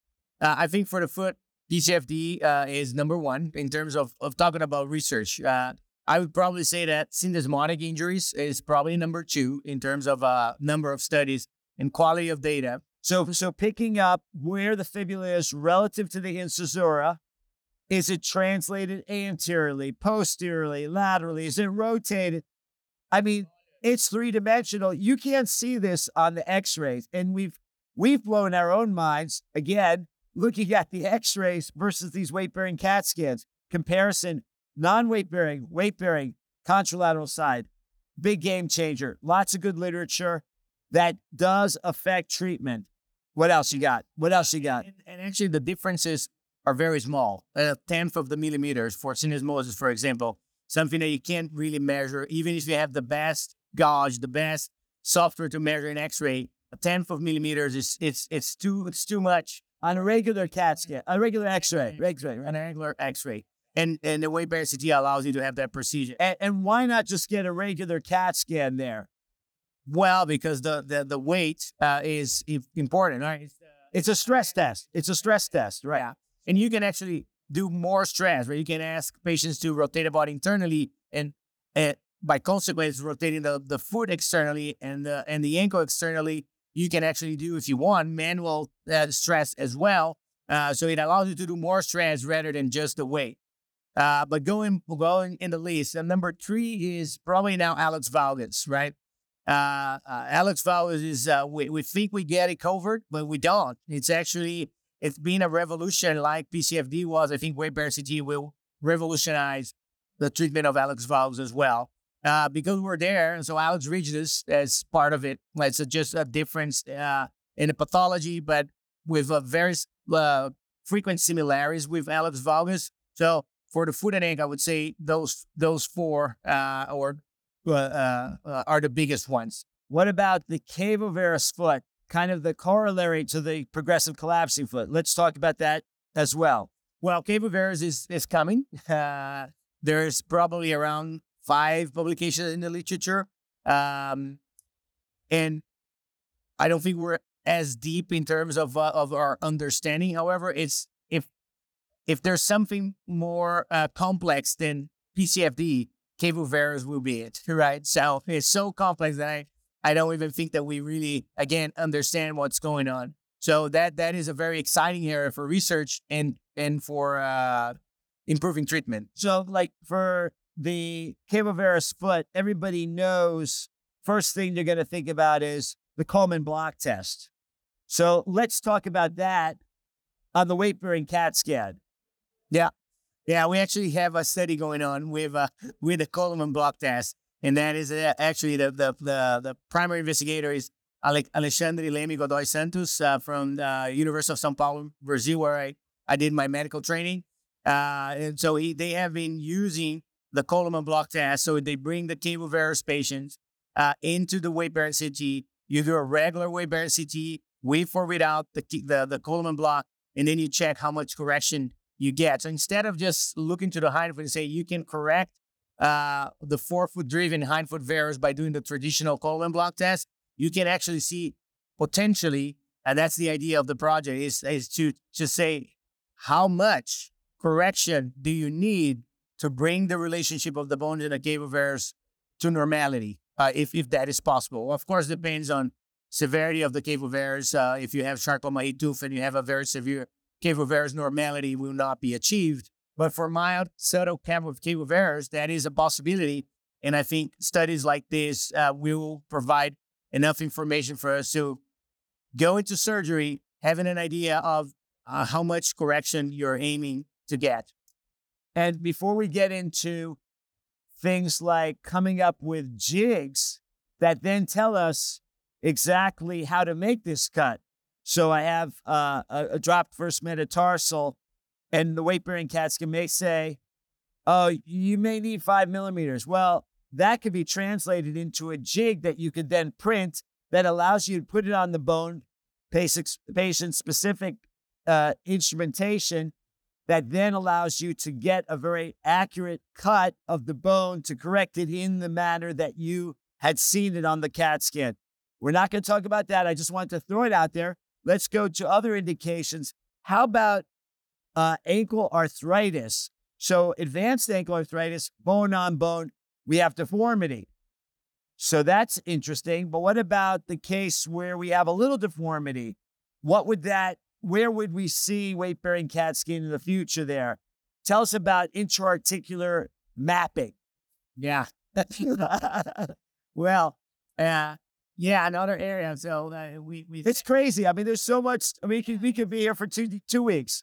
uh, I think for the foot, PCFD uh, is number one in terms of, of talking about research. Uh, I would probably say that syndesmotic injuries is probably number two in terms of uh, number of studies and quality of data. So, so picking up where the fibula is relative to the incisura, is it translated anteriorly, posteriorly, laterally? Is it rotated? I mean, it's three dimensional. You can't see this on the X-rays, and we've we've blown our own minds again looking at the X-rays versus these weight-bearing CAT scans. Comparison: non-weight bearing, weight bearing, contralateral side. Big game changer. Lots of good literature that does affect treatment. What else you got? What else you got? And, and actually, the differences are very small, a tenth of the millimeters for syndesmosis, for example, something that you can't really measure, even if you have the best gauge, the best software to measure an X-ray. A tenth of millimeters is it's it's too it's too much on a regular CAT scan, a regular X-ray, X-ray, right? an regular X-ray. And and the weight bearing CT allows you to have that procedure. And, and why not just get a regular CAT scan there? Well, because the the, the weight uh, is important, right? It's, uh, it's a stress test. It's a stress test, right? Yeah. And you can actually do more stress, right? You can ask patients to rotate the body internally and, and by consequence, rotating the, the foot externally and the and the ankle externally. You can actually do, if you want, manual uh, stress as well. Uh, so it allows you to do more stress rather than just the weight. Uh, but going going in the list, and number three is probably now hallux valgus, right? Uh, uh, hallux valgus is, uh, we, we think we get it covered, but we don't. It's actually, it's been a revolution like PCFD was. I think weight bearing CT will revolutionize the treatment of hallux valgus as well. Uh, because we're there, and so hallux rigidus as part of it. It's a, just a difference uh, in the pathology, but with a very frequent similarities with hallux valgus. So for the foot and ankle, I would say those those four uh, or uh, uh, are the biggest ones. What about the cavo varus foot? Kind of the corollary to the progressive collapsing foot. Let's talk about that as well. Well, cavo varus is is coming. Uh, there's probably around five publications in the literature, um, and I don't think we're as deep in terms of uh, of our understanding. However, it's if there's something more uh, complex than PCFD, cavo varus will be it, right? So it's so complex that I I don't even think that we really again understand what's going on. So that that is a very exciting area for research and and for uh, improving treatment. So, like for the cavo varus foot, everybody knows first thing they're going to think about is the Coleman block test. So let's talk about that on the weight bearing CAT scan. Yeah. Yeah, we actually have a study going on with uh, with the Coleman block test, and that is uh, actually the, the the the primary investigator is Ale- Alexandre Leme Godoy Santos uh, from the University of São Paulo, Brazil, where I, I did my medical training. Uh, and so he, they have been using the Coleman block test. So they bring the cavo varus patients uh, into the weight bearing CT. You do a regular weight bearing CT with or without the, the, the Coleman block, and then you check how much correction you get. So instead of just looking to the hindfoot and say you can correct uh, the forefoot driven hindfoot varus by doing the traditional Coleman block test, you can actually see potentially, and that's the idea of the project, is, is to just say how much correction do you need to bring the relationship of the bones and the cavo varus to normality, uh, if, if that is possible. Of course, depends on severity of the cavo varus. Uh, if you have Charcot-Marie tooth and you have a very severe varus, normality will not be achieved. But for mild subtle varus, that is a possibility. And I think studies like this uh, will provide enough information for us to go into surgery having an idea of uh, how much correction you're aiming to get. And before we get into things like coming up with jigs that then tell us exactly how to make this cut. So I have uh, a, a dropped first metatarsal, and the weight bearing CAT scan may say, oh, you may need five millimeters. Well, that could be translated into a jig that you could then print that allows you to put it on the bone, patient specific uh, instrumentation that then allows you to get a very accurate cut of the bone to correct it in the manner that you had seen it on the CAT scan. We're not going to talk about that. I just wanted to throw it out there. Let's go to other indications. How about uh, ankle arthritis? So, advanced ankle arthritis, bone on bone, we have deformity. So that's interesting. But what about the case where we have a little deformity? What would that where would we see weight bearing CAT scan in the future there? Tell us about intra-articular mapping. Yeah. well, uh, yeah, another area. So uh, we, we it's crazy. I mean, there's so much. I mean, we could, we could be here for two two weeks.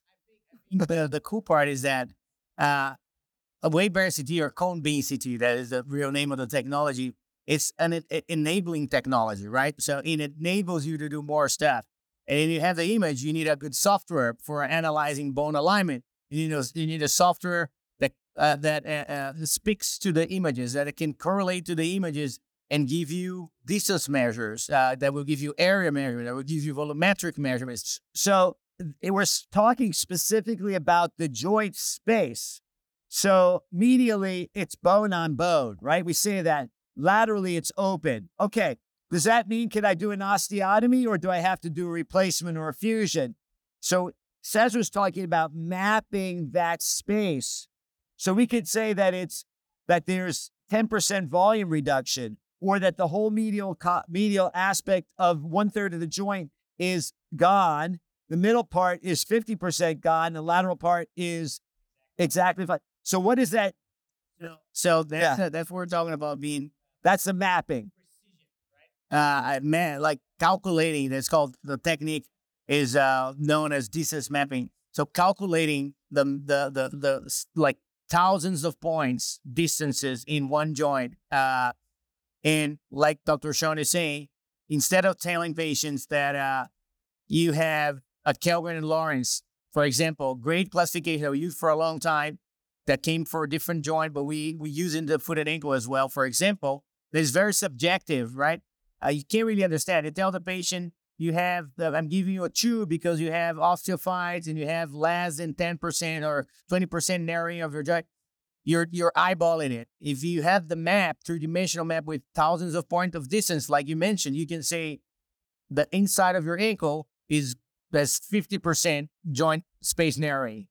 the, the cool part is that uh, bearing CT or cone beam CT, that is the real name of the technology. It's an it, enabling technology, right? So it enables you to do more stuff. And you have the image, you need a good software for analyzing bone alignment. You need a, you need a software that uh, that uh, uh, speaks to the images, that it can correlate to the images and give you distance measures, uh, that will give you area measurement, that will give you volumetric measurements. So it was talking specifically about the joint space. So medially, it's bone on bone, right? We say that. Laterally, it's open. Okay, does that mean can I do an osteotomy or do I have to do a replacement or a fusion? So Cesar was talking about mapping that space. So we could say that it's that there's 10% volume reduction or that the whole medial co- medial aspect of one third of the joint is gone. The middle part is 50% gone. The lateral part is exactly fine. So what is that? So that's, yeah. that's what we're talking about being. That's the mapping right? uh, man, like calculating. That's called the technique is uh, known as distance mapping. So calculating the the the the like thousands of points distances in one joint. Uh, and like Dr. Schon is saying, instead of telling patients that uh, you have a Kellgren and Lawrence, for example, great classification that we used for a long time that came for a different joint, but we we use in the foot and ankle as well. For example, that is very subjective, right? Uh, you can't really understand. You tell the patient you have the, I'm giving you a tube because you have osteophytes and you have less than 10% or 20% narrowing of your joint. You're you're eyeballing it. If you have the map, three-dimensional map with thousands of point of distance, like you mentioned, you can say the inside of your ankle is that's 50% joint space narrowing.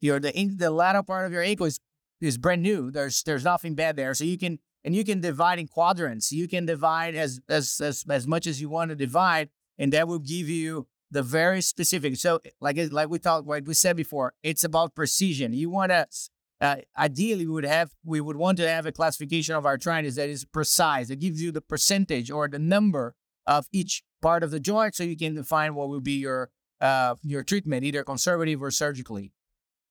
Your the in, the lateral part of your ankle is is brand new. There's there's nothing bad there. So you can and you can divide in quadrants. You can divide as as as, as much as you want to divide, and that will give you the very specific. So like like we talked, like we said before, it's about precision. You want to uh, ideally we would have we would want to have a classification of arthritis that is precise. It gives you the percentage or the number of each part of the joint, so you can define what will be your uh, your treatment, either conservative or surgically.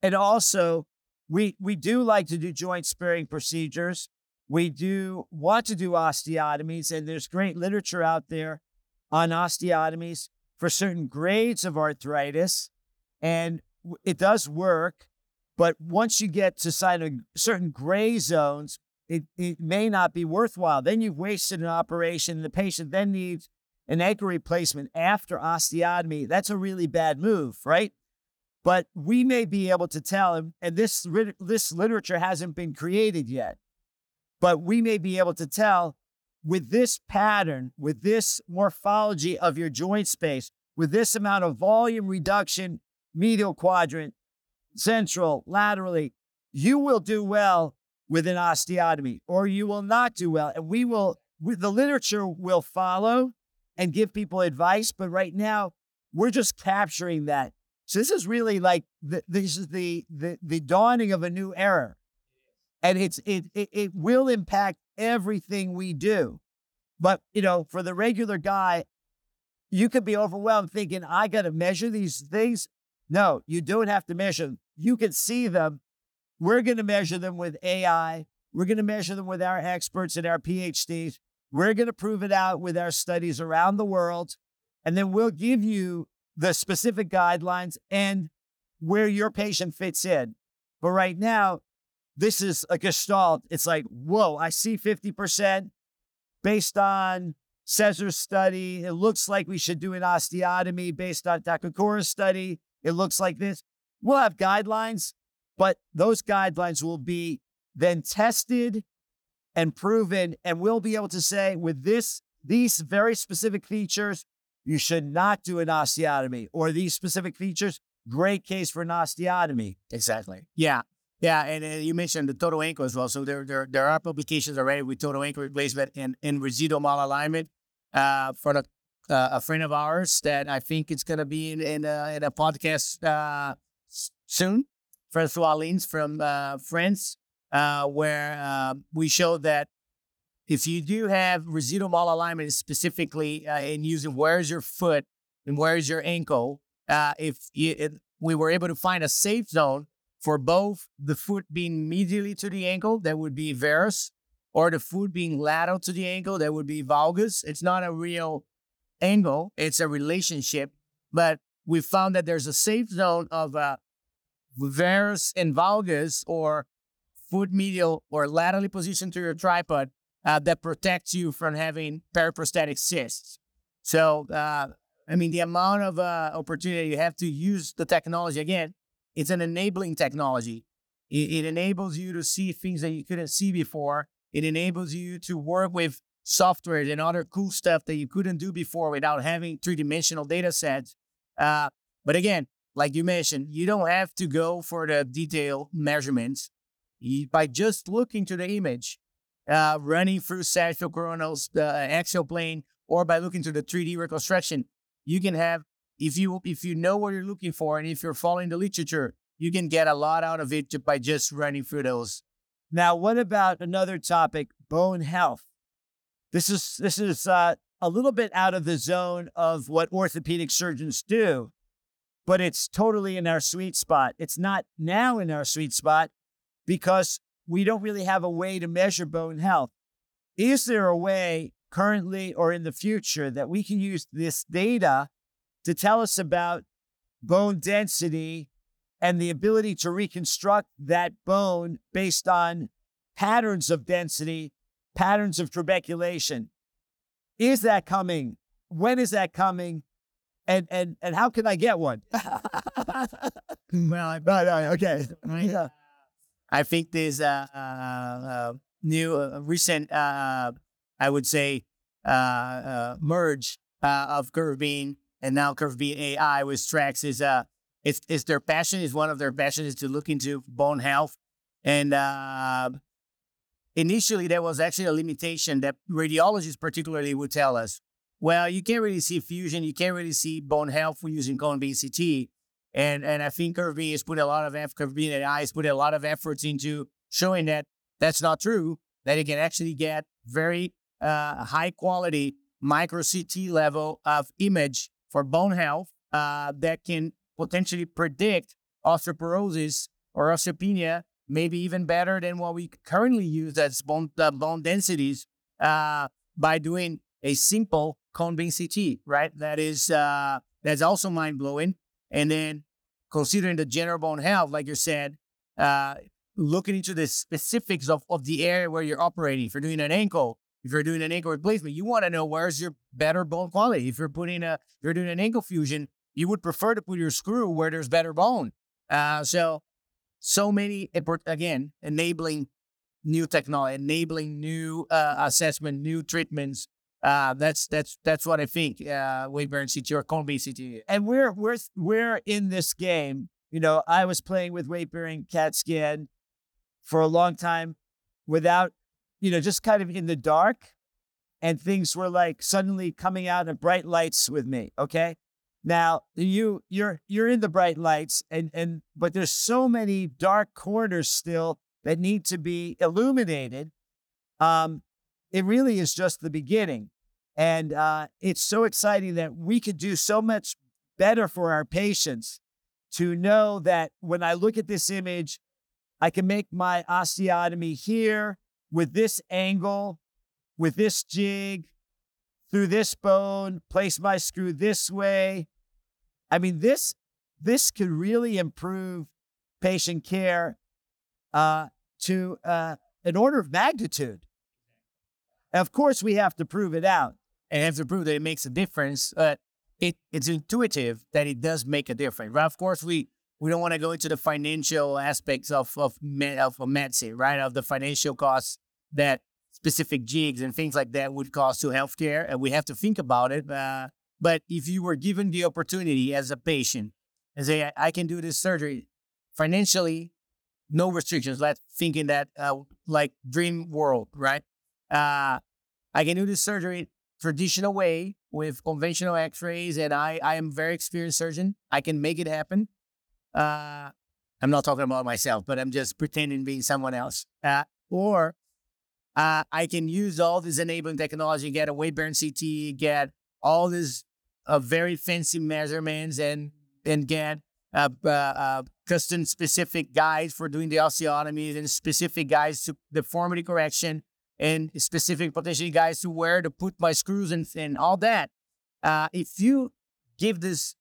And also, we we do like to do joint sparing procedures. We do want to do osteotomies, and there's great literature out there on osteotomies for certain grades of arthritis, and it does work. But once you get to certain gray zones, it, it may not be worthwhile. Then you've wasted an operation. The patient then needs an ankle replacement after osteotomy. That's a really bad move, right? But we may be able to tell and this, this literature hasn't been created yet, but we may be able to tell with this pattern, with this morphology of your joint space, with this amount of volume reduction, medial quadrant, central, laterally, you will do well with an osteotomy or you will not do well. And we will, the literature will follow and give people advice. But right now, we're just capturing that. So this is really like the, this is the, the the dawning of a new era, and it's it, it it will impact everything we do. But you know, for the regular guy, you could be overwhelmed thinking, "I got to measure these things." No, you don't have to measure you can see them. We're going to measure them with AI. We're going to measure them with our experts and our PhDs. We're going to prove it out with our studies around the world. And then we'll give you the specific guidelines and where your patient fits in. But right now, this is a gestalt. It's like, whoa, I see 50% based on Cesar's study. It looks like we should do an osteotomy based on Takakura's study. It looks like this. We'll have guidelines, but those guidelines will be then tested and proven, and we'll be able to say with this, these very specific features, you should not do an osteotomy, or these specific features, great case for an osteotomy. Exactly. Yeah. Yeah, and uh, you mentioned the total ankle as well. So there, there, there are publications already with total ankle replacement and, and residual malalignment uh, for uh, a friend of ours that I think it's going to be in, in, a, in a podcast uh, soon. Francois Lintz from uh, France, uh, where uh, we showed that if you do have residual malalignment, specifically uh, in using where's your foot and where's your ankle, uh, if you, it, we were able to find a safe zone for both the foot being medially to the ankle, that would be varus, or the foot being lateral to the ankle, that would be valgus. It's not a real angle, it's a relationship, but we found that there's a safe zone of varus and valgus or foot medial or laterally positioned to your tripod uh, that protects you from having periprosthetic cysts. So, uh, I mean, the amount of uh, opportunity you have to use the technology again, it's an enabling technology. It, it enables you to see things that you couldn't see before. It enables you to work with software and other cool stuff that you couldn't do before without having three dimensional data sets. Uh, but again, like you mentioned, you don't have to go for the detailed measurements. You, by just looking to the image, uh, running through sagittal coronals, the axial plane, or by looking to the 3D reconstruction, you can have if you if you know what you're looking for and if you're following the literature, you can get a lot out of it by just running through those. Now, what about another topic, bone health? This is this is uh, a little bit out of the zone of what orthopedic surgeons do, but it's totally in our sweet spot. It's not now in our sweet spot because we don't really have a way to measure bone health. Is there a way currently or in the future that we can use this data to tell us about bone density and the ability to reconstruct that bone based on patterns of density, patterns of trabeculation? Is that coming? When is that coming? And and and how can I get one? well, I, no, no, okay. Yeah. I think there's a, uh, uh, new, uh, recent, uh, I would say, uh, uh, merge of CurveBeam and now CurveBeam AI with Strax is uh, it's, it's their passion. Is one of their passions is to look into bone health. And initially, there was actually a limitation that radiologists particularly would tell us. Well, you can't really see fusion. You can't really see bone health using cone beam CT. And and I think CurveBeam has put a lot of effort, CurveBeam AI has put a lot of efforts into showing that that's not true. That you can actually get very uh, high quality micro CT level of image for bone health uh, that can potentially predict osteoporosis or osteopenia, maybe even better than what we currently use as bone uh, bone densities uh, by doing a simple cone beam CT. Right, that is uh, that's also mind blowing. And then considering the general bone health, like you said, uh, looking into the specifics of, of the area where you're operating. If you're doing an ankle, if you're doing an ankle replacement, you want to know where's your better bone quality. If you're putting a, if you're doing an ankle fusion, you would prefer to put your screw where there's better bone. Uh, so, so many again enabling new technology, enabling new uh, assessment, new treatments uh, that's that's that's what I think. Uh, bearing CT or beam CT, and we're we're we're in this game. You know, I was playing with weight bearing CAT for a long time without, you know, just kind of in the dark, and things were like suddenly coming out of bright lights with me. Okay, now you you're you're in the bright lights, and and but there's so many dark corners still that need to be illuminated. Um, it really is just the beginning. And uh, it's so exciting that we could do so much better for our patients to know that when I look at this image, I can make my osteotomy here with this angle, with this jig, through this bone, place my screw this way. I mean, this this could really improve patient care uh, to uh, an order of magnitude. Of course, we have to prove it out and have to prove that it makes a difference. But it, it's intuitive that it does make a difference. Right? Of course, we we don't want to go into the financial aspects of of of medicine, right? Of the financial costs that specific jigs and things like that would cost to healthcare, and we have to think about it. Uh, but if you were given the opportunity as a patient and say, I, I can do this surgery financially, no restrictions. Let's thinking that uh, like dream world, right? Uh, I can do this surgery traditional way with conventional x-rays and I, I am very experienced surgeon. I can make it happen. Uh, I'm not talking about myself, but I'm just pretending being someone else. Uh, or uh, I can use all this enabling technology, get a weight bearing CT, get all these uh, very fancy measurements and, and get uh, uh, custom specific guides for doing the osteotomy and specific guides to deformity correction and specific potentially guys to where to put my screws and, and all that. Uh, if you give this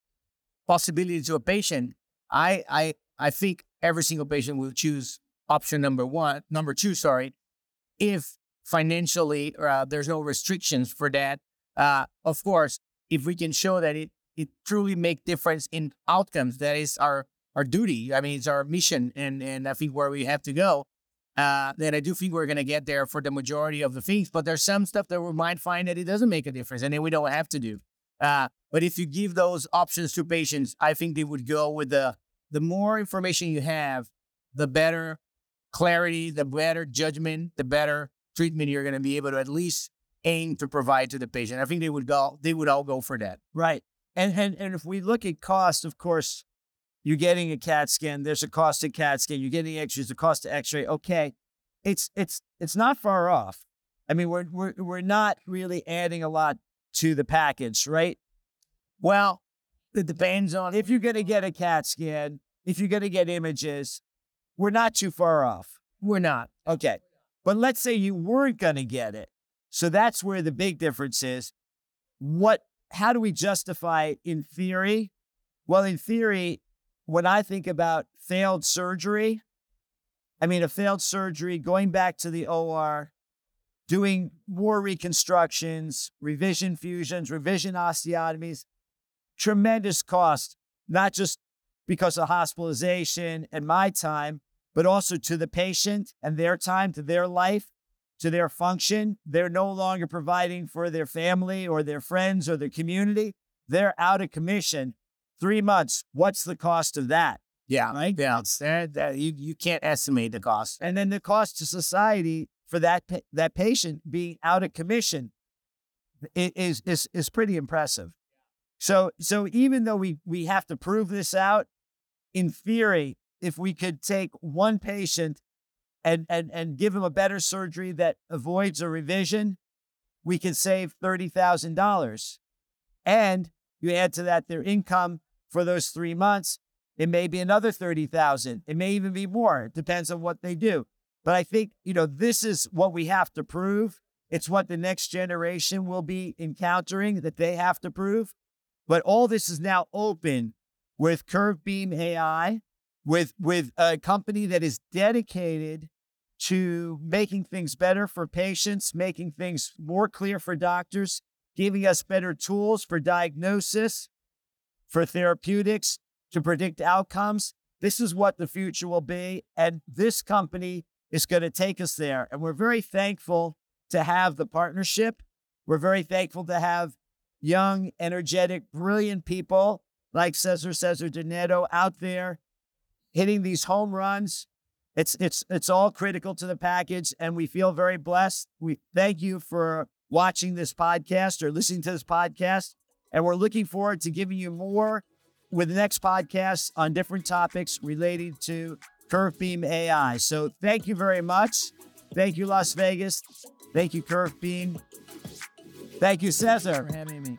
possibility to a patient, I, I, I think every single patient will choose option number one, number two, sorry, if financially uh, there's no restrictions for that. Uh, of course, if we can show that it, it truly make difference in outcomes, that is our, our duty. I mean, it's our mission and, and I think where we have to go uh, then I do think we're going to get there for the majority of the things. But there's some stuff that we might find that it doesn't make a difference, and then we don't have to do. Uh, but if you give those options to patients, I think they would go with the the more information you have, the better clarity, the better judgment, the better treatment you're going to be able to at least aim to provide to the patient. I think they would go. They would all go for that. Right. And and and if we look at cost, of course, you're getting a CAT scan. There's a cost to CAT scan. You're getting X-rays. The cost to X-ray. Okay, it's it's it's not far off. I mean, we're we're we're not really adding a lot to the package, right? Well, it depends on If you're going to get a CAT scan, if you're going to get images, we're not too far off. we're not. Okay. But let's say you weren't going to get it. So that's where the big difference is. What, how do we justify it in theory? Well, in theory, when I think about failed surgery, I mean, a failed surgery, going back to the OR, doing more reconstructions, revision fusions, revision osteotomies, tremendous cost, not just because of hospitalization and my time, but also to the patient and their time, to their life, to their function. They're no longer providing for their family or their friends or their community. They're out of commission. Three months. What's the cost of that? Yeah. Right? Yeah. It's that, that you, you can't estimate the cost. And then the cost to society for that that patient being out of commission is is is pretty impressive. So so even though we we have to prove this out, in theory, if we could take one patient and and and give him a better surgery that avoids a revision, we could save thirty thousand dollars. And you add to that their income for those three months, it may be another 30,000. It may even be more. It depends on what they do. But I think, you know, this is what we have to prove. It's what the next generation will be encountering that they have to prove. But all this is now open with CurveBeam AI, with with a company that is dedicated to making things better for patients, making things more clear for doctors, giving us better tools for diagnosis, for therapeutics, to predict outcomes. This is what the future will be. And this company is going to take us there. And we're very thankful to have the partnership. We're very thankful to have young, energetic, brilliant people like Cesar Cesar de Netto out there hitting these home runs. It's it's it's all critical to the package, and we feel very blessed. We thank you for watching this podcast or listening to this podcast, and we're looking forward to giving you more with the next podcast on different topics related to CurveBeam AI. So thank you very much. Thank you, Las Vegas. Thank you, CurveBeam. Thank you, Cesar. for having me.